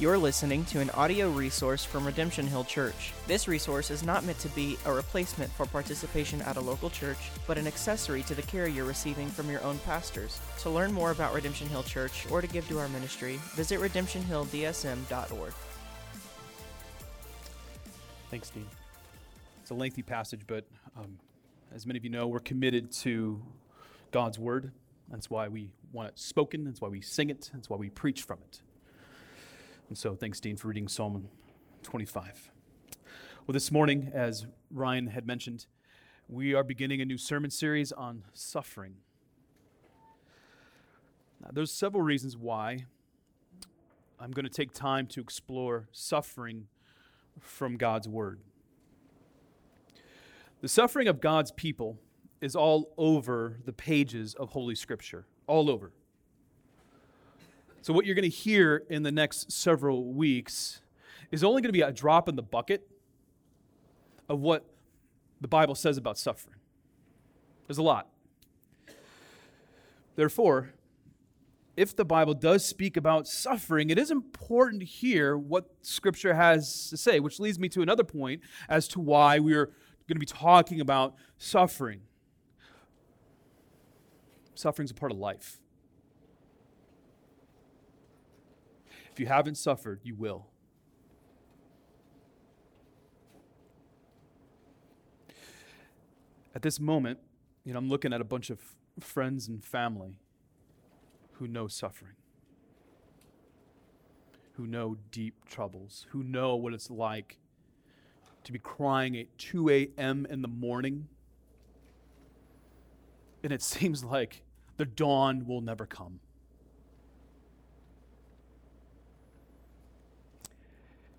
You're listening to an audio resource from Redemption Hill Church. This resource is not meant to be a replacement for participation at a local church, but an accessory to the care you're receiving from your own pastors. To learn more about Redemption Hill Church or to give to our ministry, visit redemptionhilldsm.org. Thanks, Dean. It's a lengthy passage, but um, as many of you know, we're committed to God's Word. That's why we want it spoken, that's why we sing it, that's why we preach from it. And so, thanks, Dean, for reading Psalm 25. Well, this morning, as Ryan had mentioned, we are beginning a new sermon series on suffering. Now, there's several reasons why I'm going to take time to explore suffering from God's Word. The suffering of God's people is all over the pages of Holy Scripture, all over. So, what you're going to hear in the next several weeks is only going to be a drop in the bucket of what the Bible says about suffering. There's a lot. Therefore, if the Bible does speak about suffering, it is important to hear what Scripture has to say, which leads me to another point as to why we're going to be talking about suffering. Suffering's a part of life. You haven't suffered, you will. At this moment, you know, I'm looking at a bunch of friends and family who know suffering, who know deep troubles, who know what it's like to be crying at 2 a.m. in the morning. And it seems like the dawn will never come.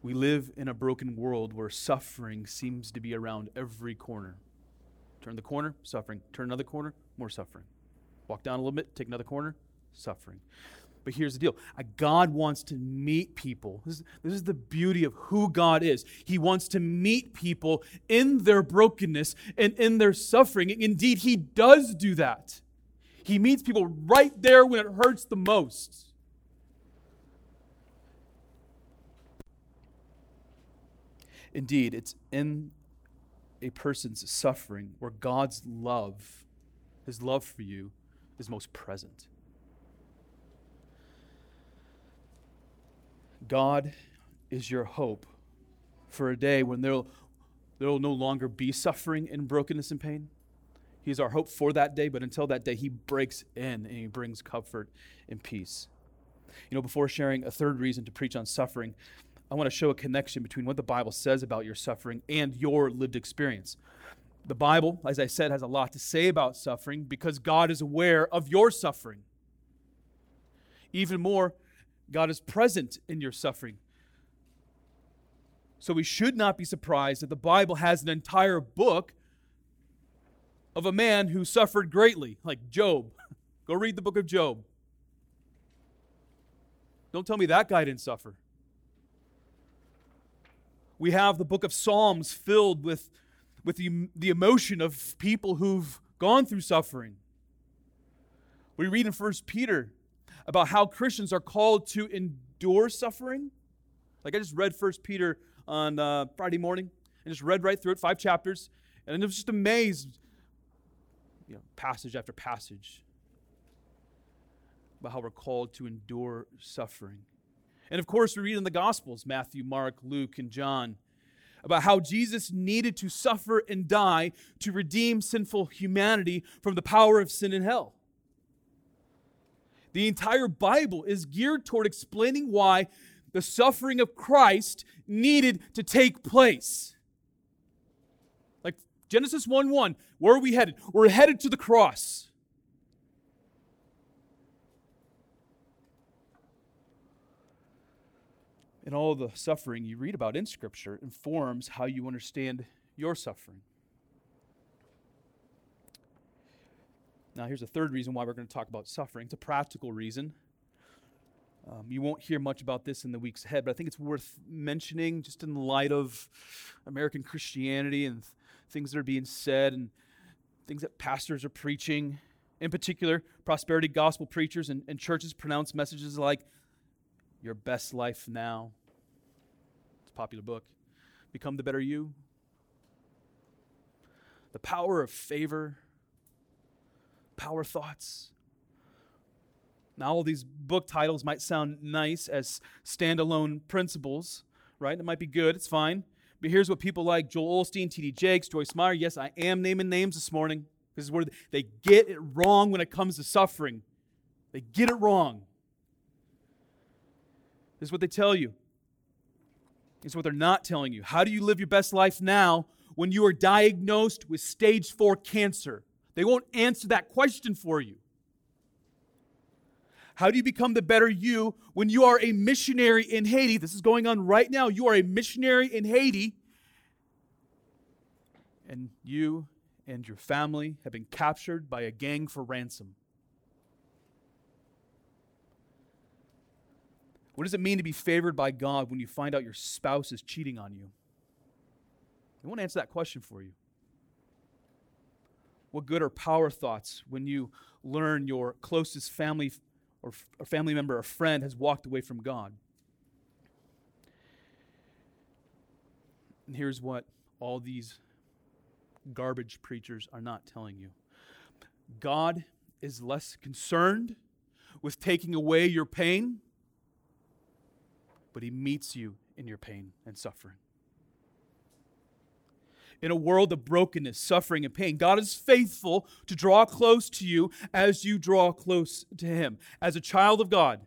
We live in a broken world where suffering seems to be around every corner. Turn the corner, suffering. Turn another corner, more suffering. Walk down a little bit, take another corner, suffering. But here's the deal uh, God wants to meet people. This is, this is, the beauty of who God is. He wants to meet people in their brokenness and in their suffering. Indeed, He does do that. He meets people right there when it hurts the most. Indeed, it's in a person's suffering where God's love, his love for you, is most present. God is your hope for a day when there will no longer be suffering and brokenness and pain. He's our hope for that day, but until that day, He breaks in and He brings comfort and peace. You know, before sharing a third reason to preach on suffering, I want to show a connection between what the Bible says about your suffering and your lived experience. The Bible, as I said, has a lot to say about suffering because God is aware of your suffering. Even more, God is present in your suffering. So we should not be surprised that the Bible has an entire book of a man who suffered greatly, like Job. Go read the book of Job. Don't tell me that guy didn't suffer we have the book of Psalms filled with, with the, the emotion of people who've gone through suffering. We read in 1 Peter about how Christians are called to endure suffering. Like I just read 1 Peter on uh, Friday morning and just read right through it, five chapters, and I was just amazed, you know, passage after passage, about how we're called to endure suffering. And of course, we read in the Gospels Matthew, Mark, Luke, and John about how Jesus needed to suffer and die to redeem sinful humanity from the power of sin and hell. The entire Bible is geared toward explaining why the suffering of Christ needed to take place. Like Genesis 1 1, where are we headed? We're headed to the cross. And all the suffering you read about in Scripture informs how you understand your suffering. Now, here's a third reason why we're going to talk about suffering. It's a practical reason. Um, you won't hear much about this in the weeks ahead, but I think it's worth mentioning just in the light of American Christianity and th- things that are being said and things that pastors are preaching. In particular, prosperity gospel preachers and, and churches pronounce messages like Your Best Life Now. It's a popular book. Become the Better You. The Power of Favor. Power Thoughts. Now, all these book titles might sound nice as standalone principles, right? It might be good, it's fine. But here's what people like Joel Osteen, T.D. Jakes, Joyce Meyer, yes, I am naming names this morning. This is where they get it wrong when it comes to suffering. They get it wrong. This is what they tell you. Is what they're not telling you. How do you live your best life now when you are diagnosed with stage four cancer? They won't answer that question for you. How do you become the better you when you are a missionary in Haiti? This is going on right now. You are a missionary in Haiti, and you and your family have been captured by a gang for ransom. What does it mean to be favored by God when you find out your spouse is cheating on you? They won't answer that question for you. What good are power thoughts when you learn your closest family or, or family member or friend has walked away from God? And here's what all these garbage preachers are not telling you God is less concerned with taking away your pain, but He meets you in your pain and suffering. In a world of brokenness, suffering, and pain, God is faithful to draw close to you as you draw close to Him. As a child of God,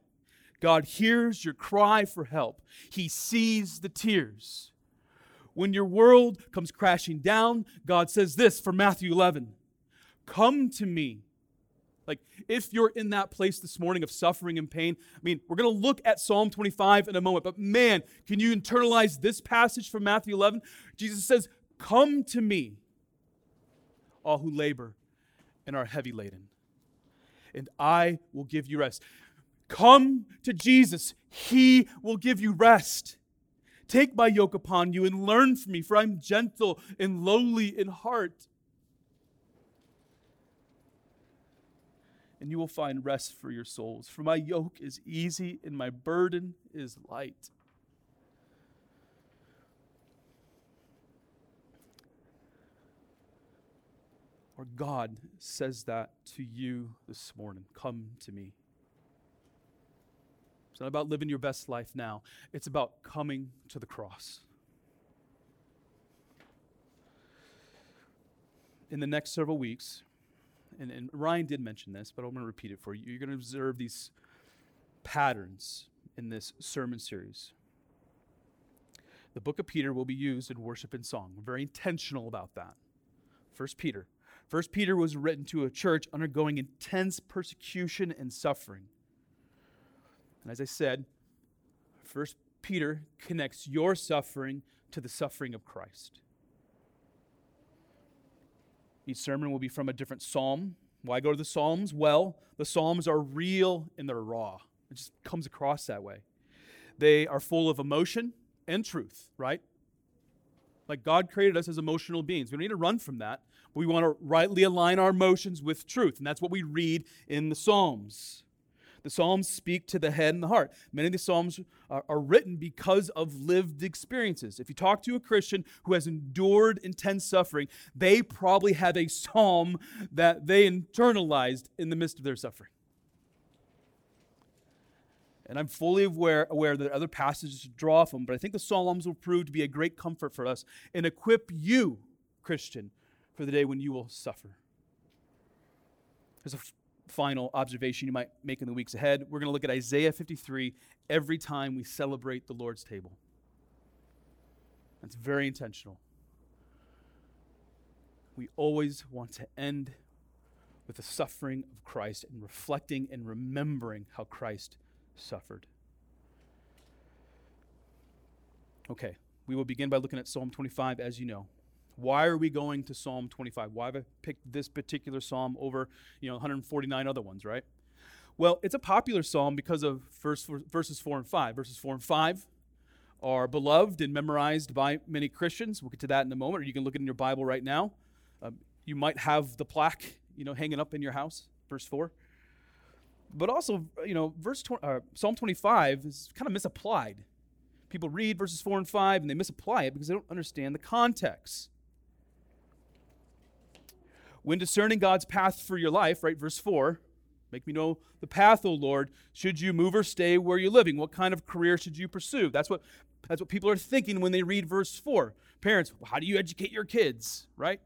God hears your cry for help, He sees the tears. When your world comes crashing down, God says this for Matthew 11 Come to me. Like, if you're in that place this morning of suffering and pain, I mean, we're going to look at Psalm 25 in a moment, but man, can you internalize this passage from Matthew 11? Jesus says, Come to me, all who labor and are heavy laden, and I will give you rest. Come to Jesus, He will give you rest. Take my yoke upon you and learn from me, for I'm gentle and lowly in heart. And you will find rest for your souls. For my yoke is easy and my burden is light. Or God says that to you this morning Come to me. It's not about living your best life now, it's about coming to the cross. In the next several weeks, and, and Ryan did mention this, but I'm going to repeat it for you. You're going to observe these patterns in this sermon series. The book of Peter will be used in worship and song. We're very intentional about that. First Peter. First Peter was written to a church undergoing intense persecution and suffering. And as I said, First Peter connects your suffering to the suffering of Christ. Each sermon will be from a different psalm. Why go to the Psalms? Well, the Psalms are real and they're raw. It just comes across that way. They are full of emotion and truth, right? Like God created us as emotional beings. We don't need to run from that. But we want to rightly align our emotions with truth. And that's what we read in the Psalms. The Psalms speak to the head and the heart. Many of the Psalms are, are, written because of lived experiences. If you talk to a Christian who has endured intense suffering, they probably have a psalm that they internalized in the midst of their suffering. And I'm fully aware, aware that other passages to draw from, but I think the Psalms will prove to be a great comfort for us and equip you, Christian, for the day when you will suffer. There's a final observation you might make in the weeks ahead. We're going to look at Isaiah 53 every time we celebrate the Lord's table. That's very intentional. We always want to end with the suffering of Christ and reflecting and remembering how Christ suffered. Okay, we will begin by looking at Psalm 25, as you know. Why are we going to Psalm 25? Why have I picked this particular psalm over, you know, 149 other ones, right? Well, it's a popular psalm because of verse, verses 4 and 5. Verses 4 and 5 are beloved and memorized by many Christians. We'll get to that in a moment, or you can look it in your Bible right now. Um, you might have the plaque, you know, hanging up in your house, verse 4. But also, you know, verse 20, uh, Psalm 25 is kind of misapplied. People read verses 4 and 5 and they misapply it because they don't understand the context. When discerning God's path for your life, right, verse 4, make me know the path, O Lord. Should you move or stay where you're living? What kind of career should you pursue? That's what, that's what people are thinking when they read verse 4. Parents, how do you educate your kids, right?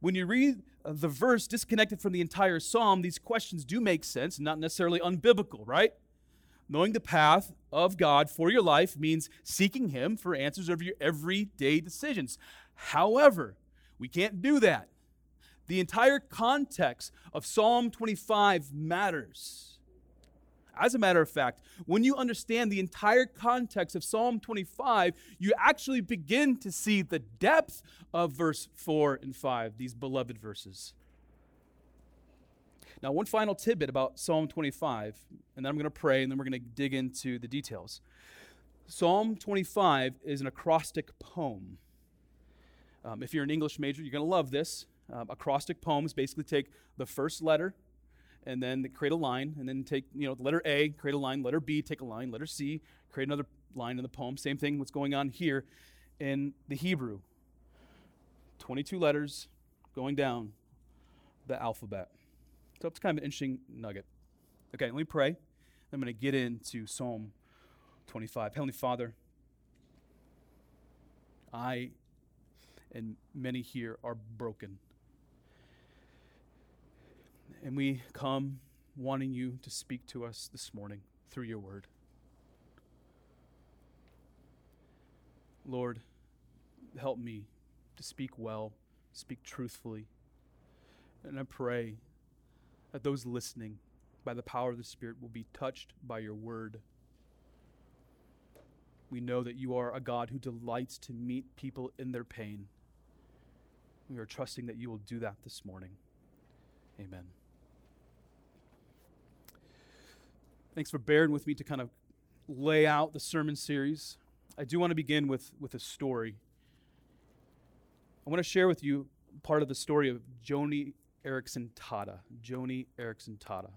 When you read the verse disconnected from the entire psalm, these questions do make sense, not necessarily unbiblical, right? Knowing the path of God for your life means seeking Him for answers of your everyday decisions. However, we can't do that. The entire context of Psalm 25 matters. As a matter of fact, when you understand the entire context of Psalm 25, you actually begin to see the depth of verse 4 and 5, these beloved verses. Now, one final tidbit about Psalm 25, and then I'm going to pray, and then we're going to dig into the details. Psalm 25 is an acrostic poem. Um, if you're an English major, you're going to love this. Um, acrostic poems basically take the first letter and then create a line, and then take, you know, the letter A, create a line, letter B, take a line, letter C, create another line in the poem. Same thing, what's going on here in the Hebrew. 22 letters going down the alphabet. So it's kind of an interesting nugget. Okay, let me pray. I'm going to get into Psalm 25. Heavenly Father, I and many here are broken. And we come wanting you to speak to us this morning through your word. Lord, help me to speak well, speak truthfully. And I pray that those listening, by the power of the Spirit, will be touched by your word. We know that you are a God who delights to meet people in their pain. We are trusting that you will do that this morning. Amen. Thanks for bearing with me to kind of lay out the sermon series. I do want to begin with, with a story. I want to share with you part of the story of Joni Eareckson Tada. Joni Eareckson Tada.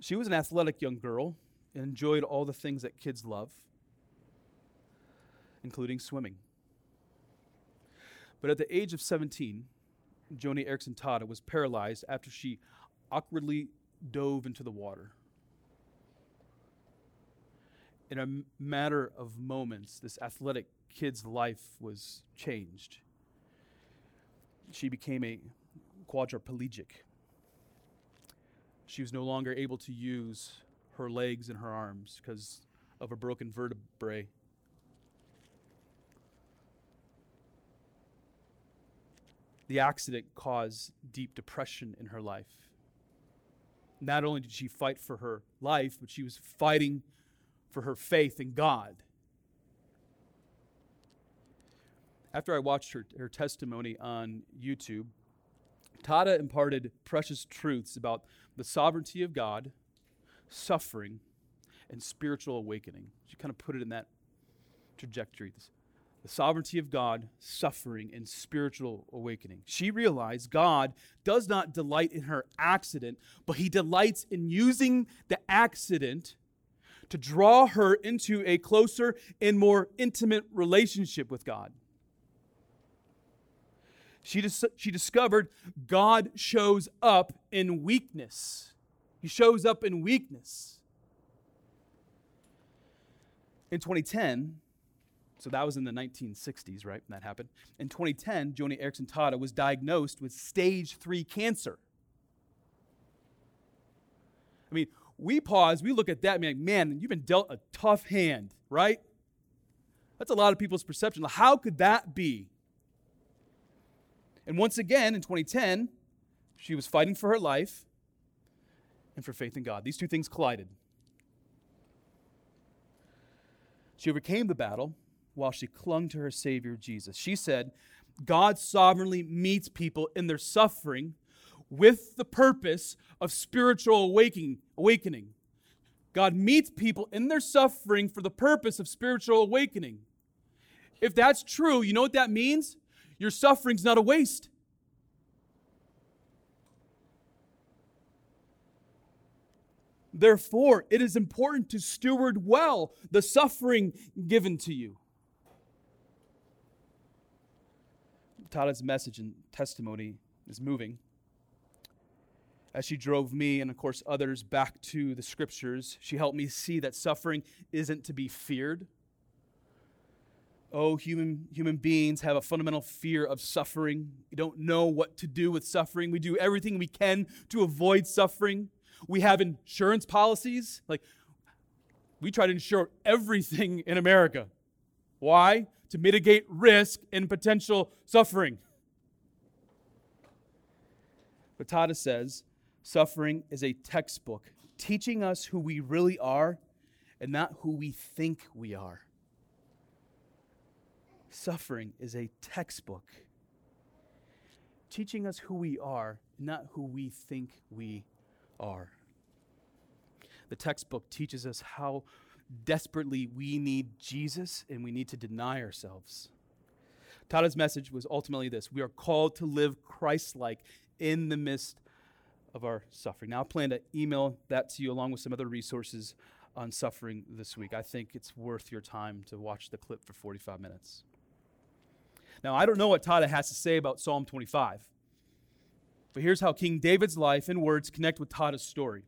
She was an athletic young girl and enjoyed all the things that kids love, including swimming. But at the age of 17, Joni Eareckson Tada was paralyzed after she awkwardly dove into the water. In a matter of moments, this athletic kid's life was changed. She became a quadriplegic. She was no longer able to use her legs and her arms because of a broken vertebrae. The accident caused deep depression in her life not only did she fight for her life, but she was fighting for her faith in God. After I watched her, her testimony on YouTube, Tada imparted precious truths about the sovereignty of God, suffering, and spiritual awakening. She kind of put it in that trajectory the sovereignty of God, suffering, and spiritual awakening. She realized God does not delight in her accident, but He delights in using the accident to draw her into a closer and more intimate relationship with God. She, dis- she discovered God shows up in weakness. He shows up in weakness. In 2010, so that was in the 1960s, right? When that happened. In 2010, Joni Eareckson Tada was diagnosed with stage three cancer. I mean, we pause, we look at that, man, man, you've been dealt a tough hand, right? That's a lot of people's perception. How could that be? And once again, in 2010, she was fighting for her life and for faith in God. These two things collided. She overcame the battle while she clung to her Savior Jesus. She said, God sovereignly meets people in their suffering with the purpose of spiritual awakening. God meets people in their suffering for the purpose of spiritual awakening. If that's true, you know what that means? Your suffering's not a waste. Therefore, it is important to steward well the suffering given to you. Tada's message and testimony is moving. As she drove me and, of course, others back to the scriptures, she helped me see that suffering isn't to be feared. Oh, human, human beings have a fundamental fear of suffering. We don't know what to do with suffering. We do everything we can to avoid suffering. We have insurance policies. Like, we try to insure everything in America. Why? To mitigate risk and potential suffering. But says suffering is a textbook teaching us who we really are and not who we think we are. Suffering is a textbook teaching us who we are, not who we think we are. The textbook teaches us how desperately we need Jesus and we need to deny ourselves. Tada's message was ultimately this we are called to live Christ like in the midst of our suffering. Now, I plan to email that to you along with some other resources on suffering this week. I think it's worth your time to watch the clip for 45 minutes. Now, I don't know what Tada has to say about Psalm 25, but here's how King David's life and words connect with Tada's story.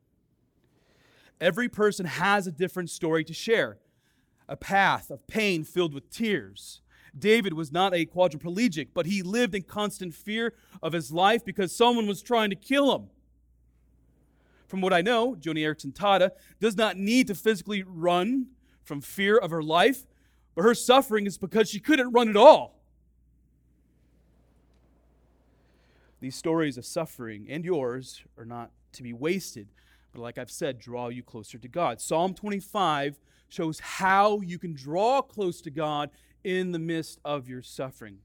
Every person has a different story to share, a path of pain filled with tears. David was not a quadriplegic, but he lived in constant fear of his life because someone was trying to kill him. From what I know, Joni Eareckson Tada does not need to physically run from fear of her life, but her suffering is because she couldn't run at all. These stories of suffering and yours are not to be wasted, but like I've said, draw you closer to God. Psalm 25 shows how you can draw close to God in the midst of your suffering.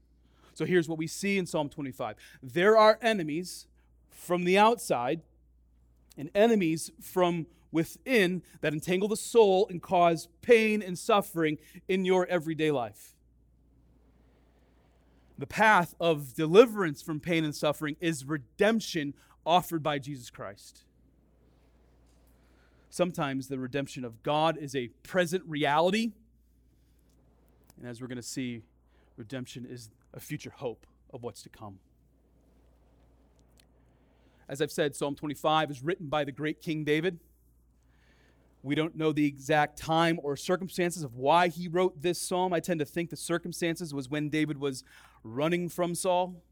So here's what we see in Psalm 25 there are enemies from the outside and enemies from within that entangle the soul and cause pain and suffering in your everyday life. The path of deliverance from pain and suffering is redemption offered by Jesus Christ. Sometimes the redemption of God is a present reality. And as we're going to see, redemption is a future hope of what's to come. As I've said, Psalm 25 is written by the great King David. We don't know the exact time or circumstances of why he wrote this psalm. I tend to think the circumstances was when David was running from Saul.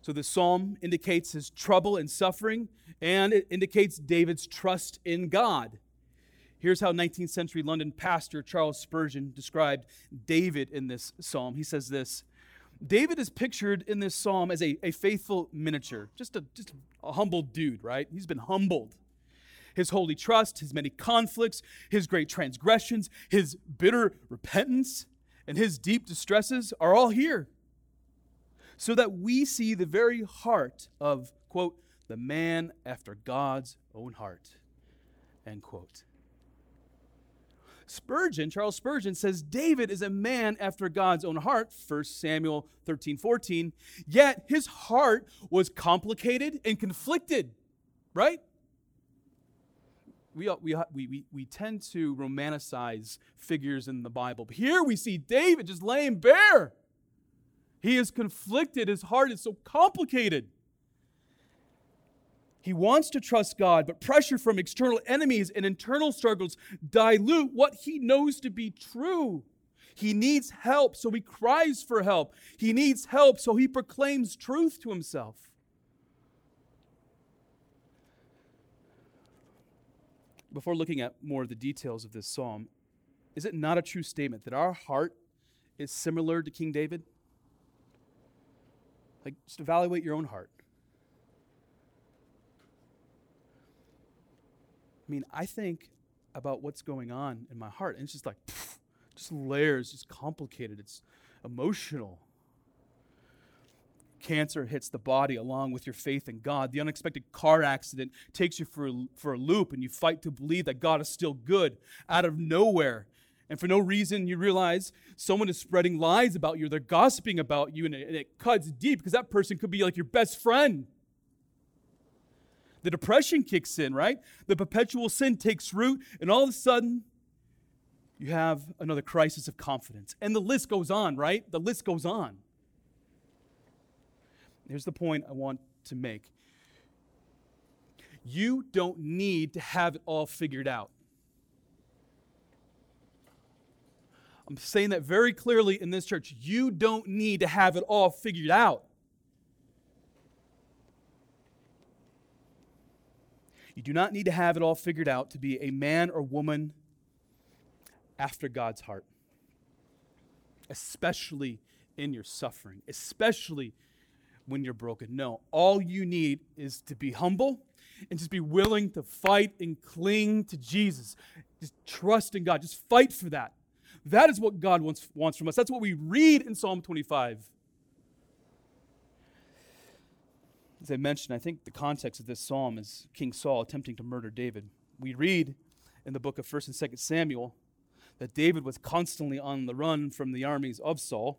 So the psalm indicates his trouble and suffering, and it indicates David's trust in God. Here's how 19th century London pastor Charles Spurgeon described David in this psalm. He says this David is pictured in this psalm as a, a faithful miniature, just a, just a humble dude, right? He's been humbled. His holy trust, his many conflicts, his great transgressions, his bitter repentance, and his deep distresses are all here. So that we see the very heart of, quote, the man after God's own heart, end quote. Spurgeon, Charles Spurgeon, says David is a man after God's own heart, 1 Samuel 13, 14, yet his heart was complicated and conflicted, right? We, uh, uh, we, we, we tend to romanticize figures in the Bible. But here we see David just laying bare. He is conflicted. His heart is so complicated. He wants to trust God, but pressure from external enemies and internal struggles dilute what he knows to be true. He needs help, so he cries for help. He needs help, so he proclaims truth to himself. Before looking at more of the details of this psalm, is it not a true statement that our heart is similar to King David? Like, just evaluate your own heart. I mean, I think about what's going on in my heart, and it's just like, pff, just layers, just complicated. It's emotional. Cancer hits the body along with your faith in God. The unexpected car accident takes you for a, for a loop, and you fight to believe that God is still good out of nowhere. And for no reason, you realize someone is spreading lies about you, they're gossiping about you, and it, and it cuts deep because that person could be like your best friend. The depression kicks in, right? The perpetual sin takes root, and all of a sudden, you have another crisis of confidence. And the list goes on, right? The list goes on. Here's the point I want to make you don't need to have it all figured out. I'm saying that very clearly in this church. You don't need to have it all figured out. You do not need to have it all figured out to be a man or woman after God's heart, especially in your suffering, especially when you're broken. No, all you need is to be humble and just be willing to fight and cling to Jesus. Just trust in God. Just fight for that. That is what God wants, wants from us. That's what we read in Psalm 25. As I mentioned, I think the context of this psalm is King Saul attempting to murder David. We read in the book of 1st and 2nd Samuel that David was constantly on the run from the armies of Saul.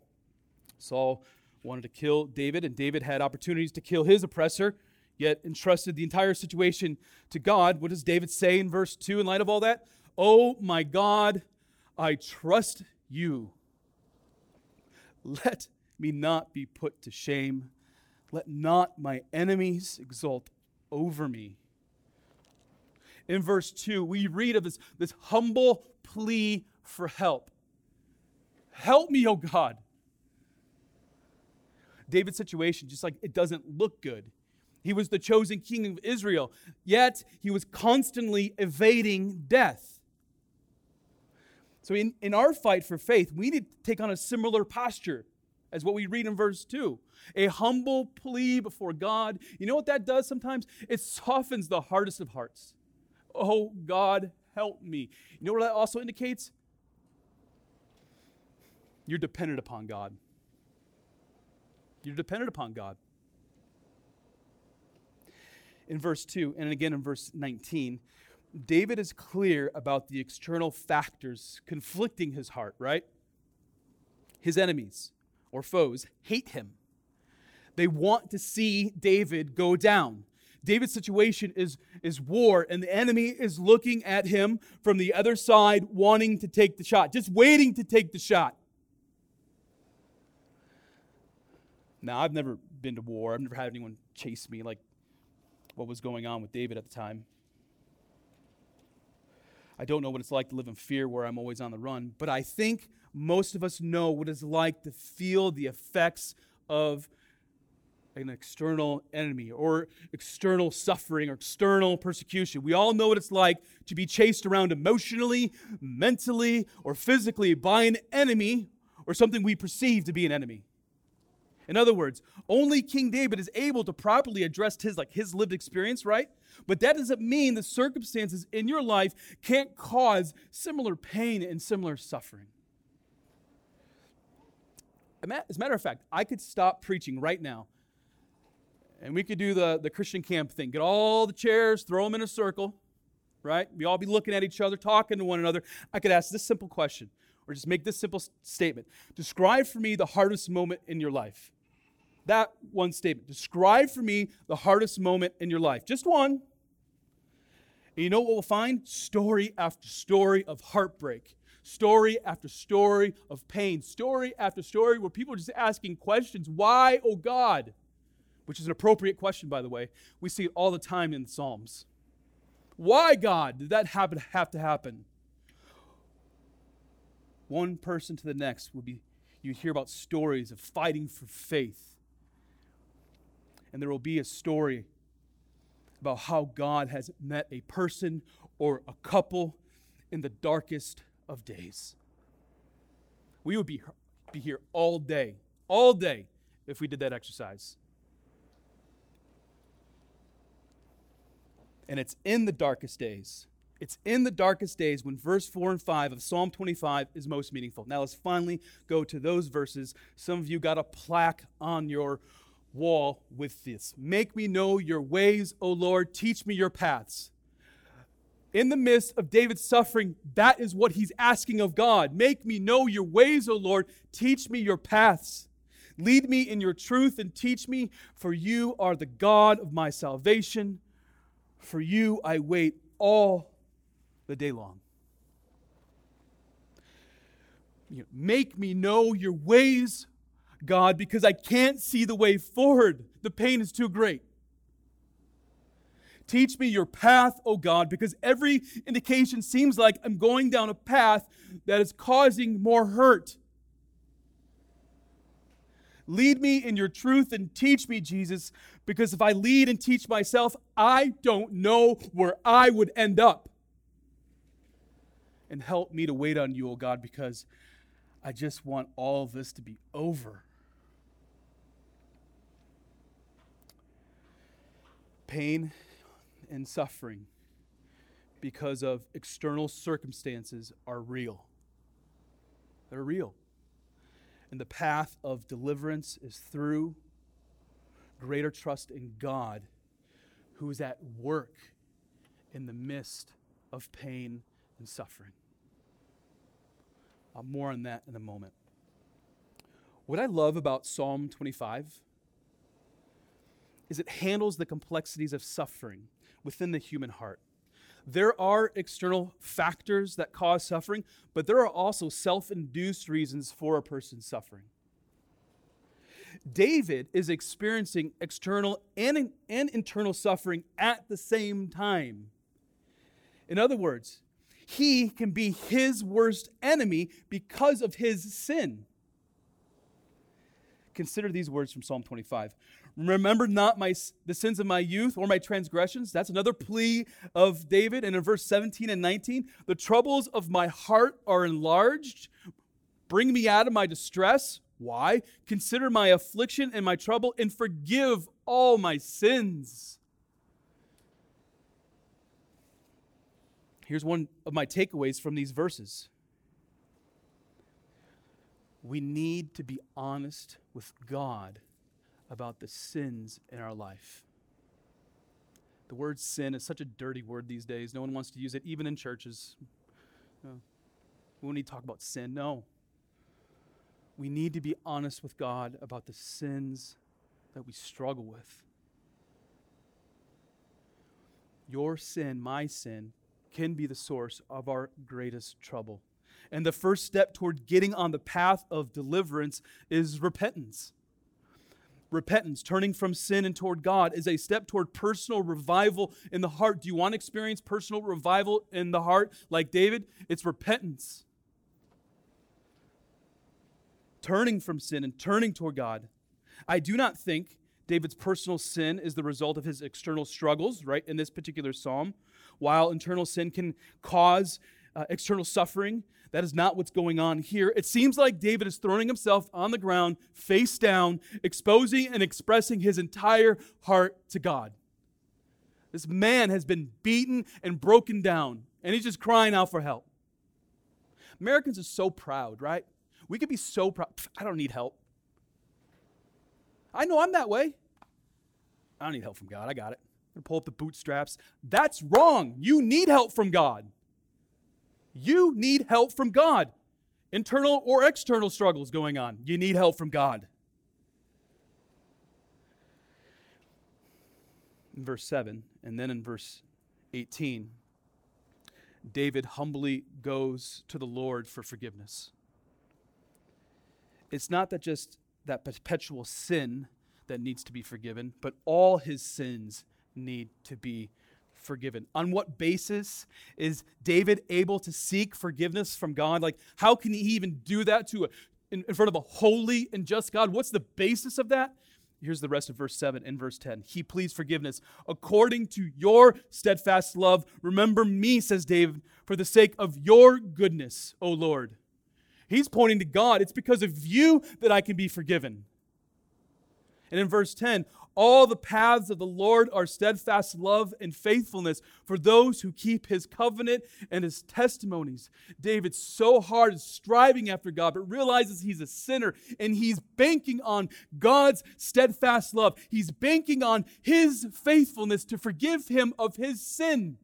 Saul wanted to kill David, and David had opportunities to kill his oppressor, yet entrusted the entire situation to God. What does David say in verse 2 in light of all that? Oh my God, I trust you. Let me not be put to shame. Let not my enemies exult over me. In verse 2, we read of this, this humble plea for help. Help me, O God. David's situation, just like it doesn't look good. He was the chosen king of Israel, yet he was constantly evading death. So, in, in our fight for faith, we need to take on a similar posture as what we read in verse 2. A humble plea before God. You know what that does sometimes? It softens the hardest of hearts. Oh, God, help me. You know what that also indicates? You're dependent upon God. You're dependent upon God. In verse 2, and again in verse 19, David is clear about the external factors conflicting his heart, right? His enemies or foes hate him. They want to see David go down. David's situation is, is war, and the enemy is looking at him from the other side, wanting to take the shot, just waiting to take the shot. Now, I've never been to war. I've never had anyone chase me like what was going on with David at the time. I don't know what it's like to live in fear where I'm always on the run, but I think most of us know what it's like to feel the effects of an external enemy or external suffering or external persecution. We all know what it's like to be chased around emotionally, mentally, or physically by an enemy or something we perceive to be an enemy. In other words, only King David is able to properly address his like his lived experience, right? But that doesn't mean the circumstances in your life can't cause similar pain and similar suffering. As a matter of fact, I could stop preaching right now and we could do the, the Christian camp thing. Get all the chairs, throw them in a circle, right? We all be looking at each other, talking to one another. I could ask this simple question or just make this simple statement Describe for me the hardest moment in your life that one statement. Describe for me the hardest moment in your life. Just one. And you know what we'll find? Story after story of heartbreak, story after story of pain, story after story where people are just asking questions. Why, oh God? Which is an appropriate question, by the way. We see it all the time in the Psalms. Why, God, did that happen, have to happen? One person to the next would be you'd hear about stories of fighting for faith and there will be a story about how God has met a person or a couple in the darkest of days. We would be, be here all day, all day, if we did that exercise. And it's in the darkest days. It's in the darkest days when verse 4 and 5 of Psalm 25 is most meaningful. Now let's finally go to those verses. Some of you got a plaque on your wall with this. Make me know your ways, O Lord. Teach me your paths. In the midst of David's suffering, that is what he's asking of God. Make me know your ways, O Lord. Teach me your paths. Lead me in your truth and teach me, for you are the God of my salvation. For you I wait all the day long. Make me know your ways, God, because I can't see the way forward. The pain is too great. Teach me your path, O God, because every indication seems like I'm going down a path that is causing more hurt. Lead me in your truth and teach me, Jesus, because if I lead and teach myself, I don't know where I would end up. And help me to wait on you, O God, because I just want all of this to be over. Pain and suffering because of external circumstances are real. They're real. And the path of deliverance is through greater trust in God, who is at work in the midst of pain and suffering. Uh, more on that in a moment. What I love about Psalm 25 is it handles the complexities of suffering within the human heart. There are external factors that cause suffering, but there are also self induced reasons for a person's suffering. David is experiencing external and, and internal suffering at the same time. In other words, he can be his worst enemy because of his sin. Consider these words from Psalm 25. Remember not my, the sins of my youth or my transgressions. That's another plea of David. And in verse 17 and 19, the troubles of my heart are enlarged. Bring me out of my distress. Why? Consider my affliction and my trouble and forgive all my sins. Here's one of my takeaways from these verses. We need to be honest with God about the sins in our life. The word sin is such a dirty word these days. No one wants to use it, even in churches. No. We don't need to talk about sin. No. We need to be honest with God about the sins that we struggle with. Your sin, my sin, can be the source of our greatest trouble. And the first step toward getting on the path of deliverance is repentance repentance, turning from sin and toward God, is a step toward personal revival in the heart. Do you want to experience personal revival in the heart like David? It's repentance. Turning from sin and turning toward God. I do not think David's personal sin is the result of his external struggles, right, in this particular psalm. While internal sin can cause uh, external suffering, that is not what's going on here. It seems like David is throwing himself on the ground, face down, exposing and expressing his entire heart to God. This man has been beaten and broken down, and he's just crying out for help. Americans are so proud, right? We could be so proud. I don't need help. I know I'm that way. I don't need help from God. I got it. I'm going to pull up the bootstraps. That's wrong. You need help from God. You need help from God. Internal or external struggles going on. You need help from God. In verse 7, and then in verse 18, David humbly goes to the Lord for forgiveness. It's not that just that perpetual sin that needs to be forgiven, but all his sins need to be forgiven. On what basis is David able to seek forgiveness from God? Like, how can he even do that to a, in, in front of a holy and just God? What's the basis of that? Here's the rest of verse 7 and verse 10. He pleads forgiveness. According to your steadfast love, remember me, says David, for the sake of your goodness, O Lord. He's pointing to God. It's because of you that I can be forgiven. And in verse 10, all the paths of the Lord are steadfast love and faithfulness for those who keep his covenant and his testimonies. David's so hard is striving after God, but realizes he's a sinner and he's banking on God's steadfast love. He's banking on his faithfulness to forgive him of his sin,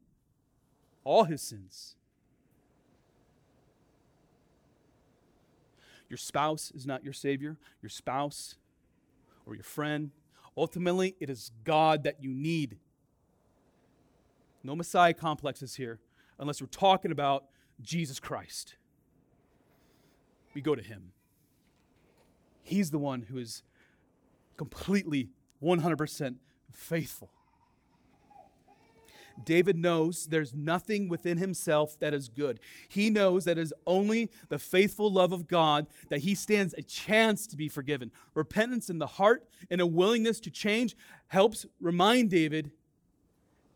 all his sins. Your spouse is not your Savior. Your spouse or your friend Ultimately, it is God that you need. No Messiah complexes here unless we're talking about Jesus Christ. We go to him. He's the one who is completely 100% faithful. David knows there's nothing within himself that is good. He knows that it is only the faithful love of God that he stands a chance to be forgiven. Repentance in the heart and a willingness to change helps remind David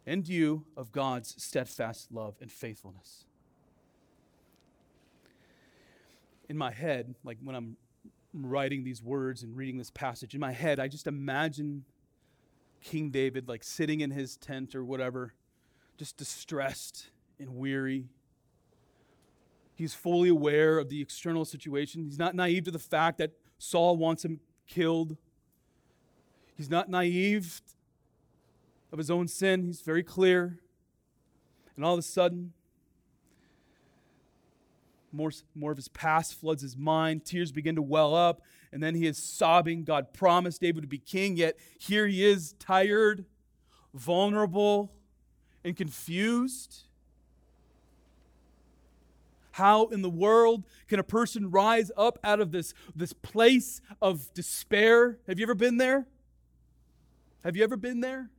and you of God's steadfast love and faithfulness. In my head, like when I'm writing these words and reading this passage, in my head, I just imagine King David like sitting in his tent or whatever just distressed and weary. He's fully aware of the external situation. He's not naive to the fact that Saul wants him killed. He's not naive of his own sin. He's very clear. And all of a sudden, more, more of his past floods his mind. Tears begin to well up. And then he is sobbing. God promised David to be king, yet here he is, tired, vulnerable, and confused? How in the world can a person rise up out of this, this place of despair? Have you ever been there? Have you ever been there?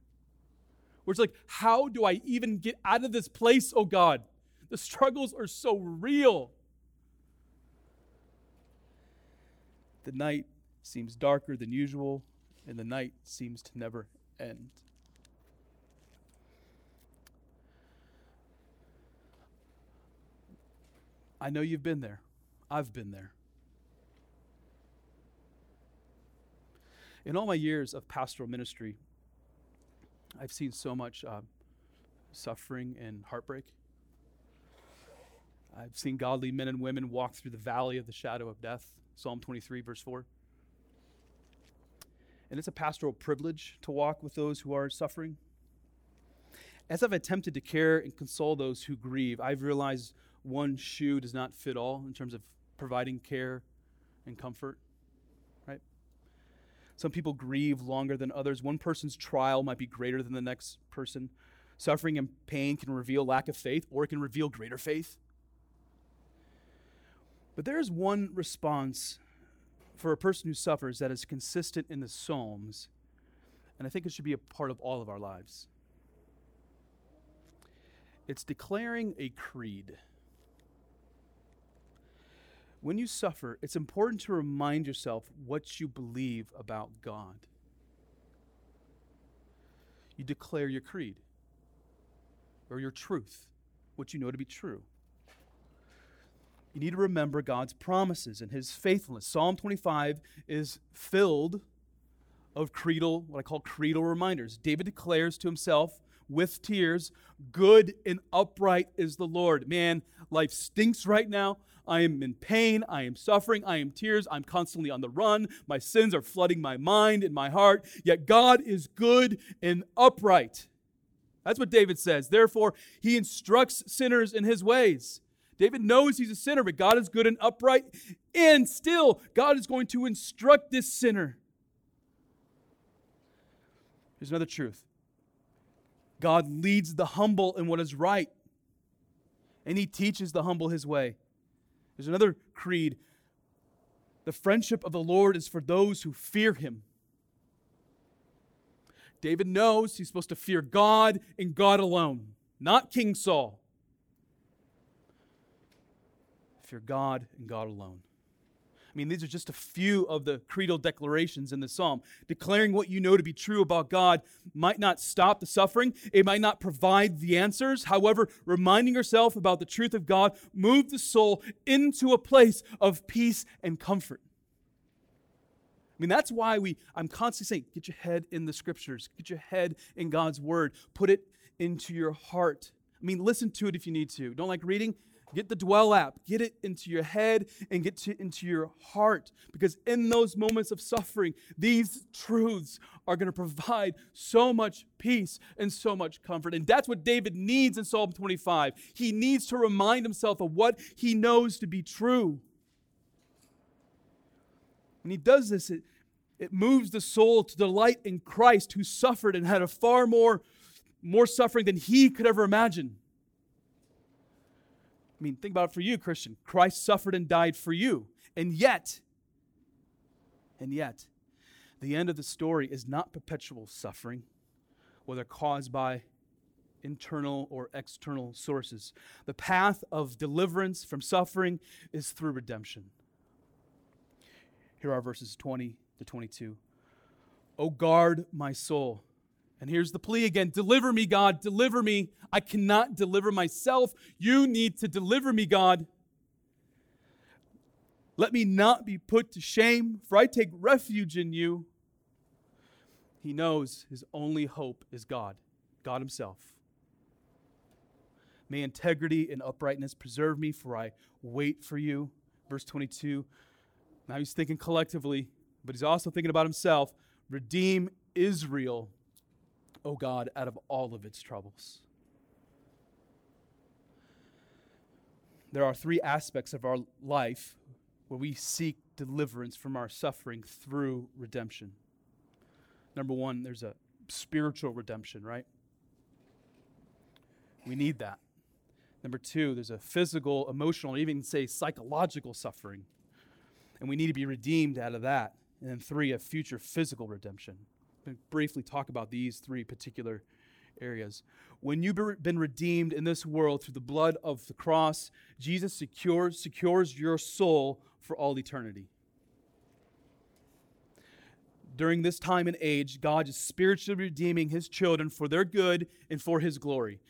Where it's like, how do I even get out of this place, oh God? The struggles are so real. The night seems darker than usual, and the night seems to never end. I know you've been there. I've been there. In all my years of pastoral ministry, I've seen so much uh, suffering and heartbreak. I've seen godly men and women walk through the valley of the shadow of death, Psalm 23, verse 4. And it's a pastoral privilege to walk with those who are suffering. As I've attempted to care and console those who grieve, I've realized one shoe does not fit all in terms of providing care and comfort, right? Some people grieve longer than others. One person's trial might be greater than the next person. Suffering and pain can reveal lack of faith or it can reveal greater faith. But there is one response for a person who suffers that is consistent in the Psalms, and I think it should be a part of all of our lives. It's declaring a creed when you suffer, it's important to remind yourself what you believe about God. You declare your creed or your truth, what you know to be true. You need to remember God's promises and his faithfulness. Psalm 25 is filled of creedal, what I call creedal reminders. David declares to himself with tears, Good and upright is the Lord. Man, life stinks right now. I am in pain. I am suffering. I am tears. I'm constantly on the run. My sins are flooding my mind and my heart. Yet God is good and upright. That's what David says. Therefore, he instructs sinners in his ways. David knows he's a sinner, but God is good and upright. And still, God is going to instruct this sinner. Here's another truth God leads the humble in what is right, and he teaches the humble his way. There's another creed. The friendship of the Lord is for those who fear him. David knows he's supposed to fear God and God alone, not King Saul. Fear God and God alone. I mean, these are just a few of the creedal declarations in the psalm. Declaring what you know to be true about God might not stop the suffering, it might not provide the answers. However, reminding yourself about the truth of God moves the soul into a place of peace and comfort. I mean, that's why we, I'm constantly saying, get your head in the scriptures, get your head in God's word, put it into your heart. I mean, listen to it if you need to. Don't like reading? Get the Dwell app, get it into your head and get it into your heart. Because in those moments of suffering, these truths are going to provide so much peace and so much comfort. And that's what David needs in Psalm 25. He needs to remind himself of what he knows to be true. When he does this, it, it moves the soul to delight in Christ, who suffered and had a far more more suffering than he could ever imagine. I mean, think about it for you, Christian. Christ suffered and died for you. And yet, and yet, the end of the story is not perpetual suffering, whether caused by internal or external sources. The path of deliverance from suffering is through redemption. Here are verses 20 to 22. Oh, guard my soul. And here's the plea again Deliver me, God, deliver me. I cannot deliver myself. You need to deliver me, God. Let me not be put to shame, for I take refuge in you. He knows his only hope is God, God Himself. May integrity and uprightness preserve me, for I wait for you. Verse 22. Now he's thinking collectively, but he's also thinking about himself. Redeem Israel, O God, out of all of its troubles. There are three aspects of our life where we seek deliverance from our suffering through redemption. Number one, there's a spiritual redemption, right? We need that. Number two, there's a physical, emotional, even say psychological suffering. And we need to be redeemed out of that. And then three, a future physical redemption. Briefly talk about these three particular areas. When you've been redeemed in this world through the blood of the cross, Jesus secures, secures your soul for all eternity. During this time and age, God is spiritually redeeming his children for their good and for his glory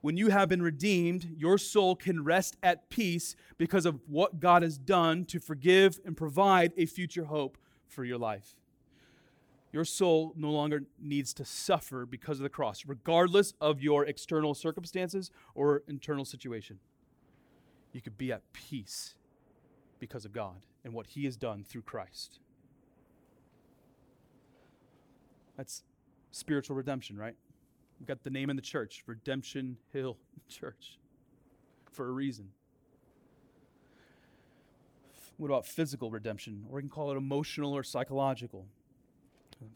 when you have been redeemed, your soul can rest at peace because of what God has done to forgive and provide a future hope for your life. Your soul no longer needs to suffer because of the cross, regardless of your external circumstances or internal situation. You could be at peace because of God and what He has done through Christ. That's spiritual redemption, right? We've got the name in the church Redemption Hill Church for a reason. What about physical redemption? Or we can call it emotional or psychological.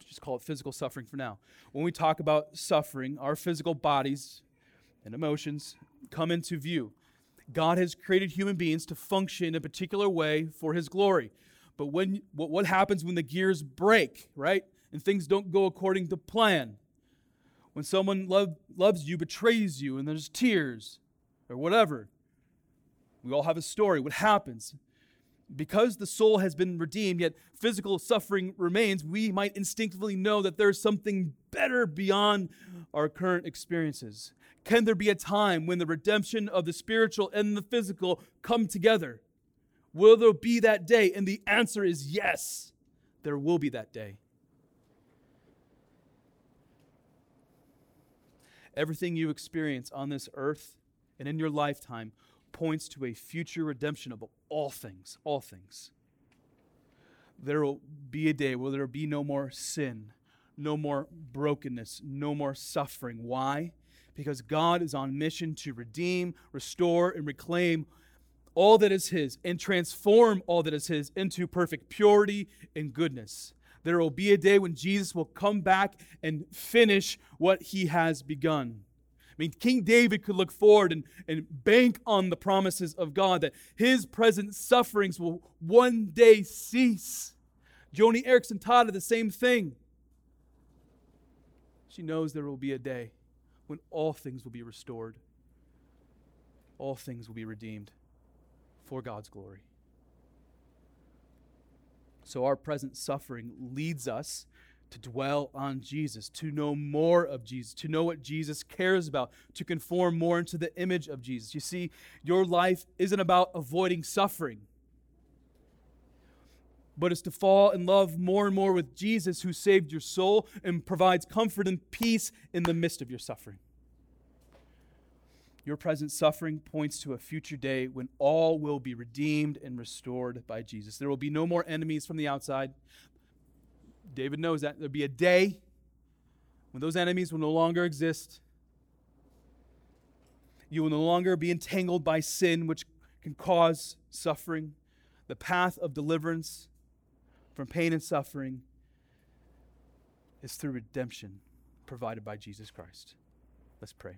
Just call it physical suffering for now. When we talk about suffering, our physical bodies and emotions come into view. God has created human beings to function in a particular way for his glory. But when what, what happens when the gears break, right? And things don't go according to plan? when someone love, loves you betrays you and there's tears or whatever. We all have a story. What happens? Because the soul has been redeemed, yet physical suffering remains, we might instinctively know that there's something better beyond our current experiences. Can there be a time when the redemption of the spiritual and the physical come together? Will there be that day? And the answer is yes, there will be that day. Everything you experience on this earth and in your lifetime points to a future redemption of all things, all things. There will be a day where there will be no more sin, no more brokenness, no more suffering. Why? Because God is on mission to redeem, restore, and reclaim all that is His and transform all that is His into perfect purity and goodness. There will be a day when Jesus will come back and finish what he has begun. I mean, King David could look forward and, and bank on the promises of God that his present sufferings will one day cease. Joni Eareckson Tada the same thing. She knows there will be a day when all things will be restored, all things will be redeemed for God's glory. So our present suffering leads us to dwell on Jesus, to know more of Jesus, to know what Jesus cares about, to conform more into the image of Jesus. You see, your life isn't about avoiding suffering, but it's to fall in love more and more with Jesus who saved your soul and provides comfort and peace in the midst of your suffering. Your present suffering points to a future day when all will be redeemed and restored by Jesus. There will be no more enemies from the outside. David knows that. There'll be a day when those enemies will no longer exist. You will no longer be entangled by sin, which can cause suffering. The path of deliverance from pain and suffering is through redemption provided by Jesus Christ. Let's pray.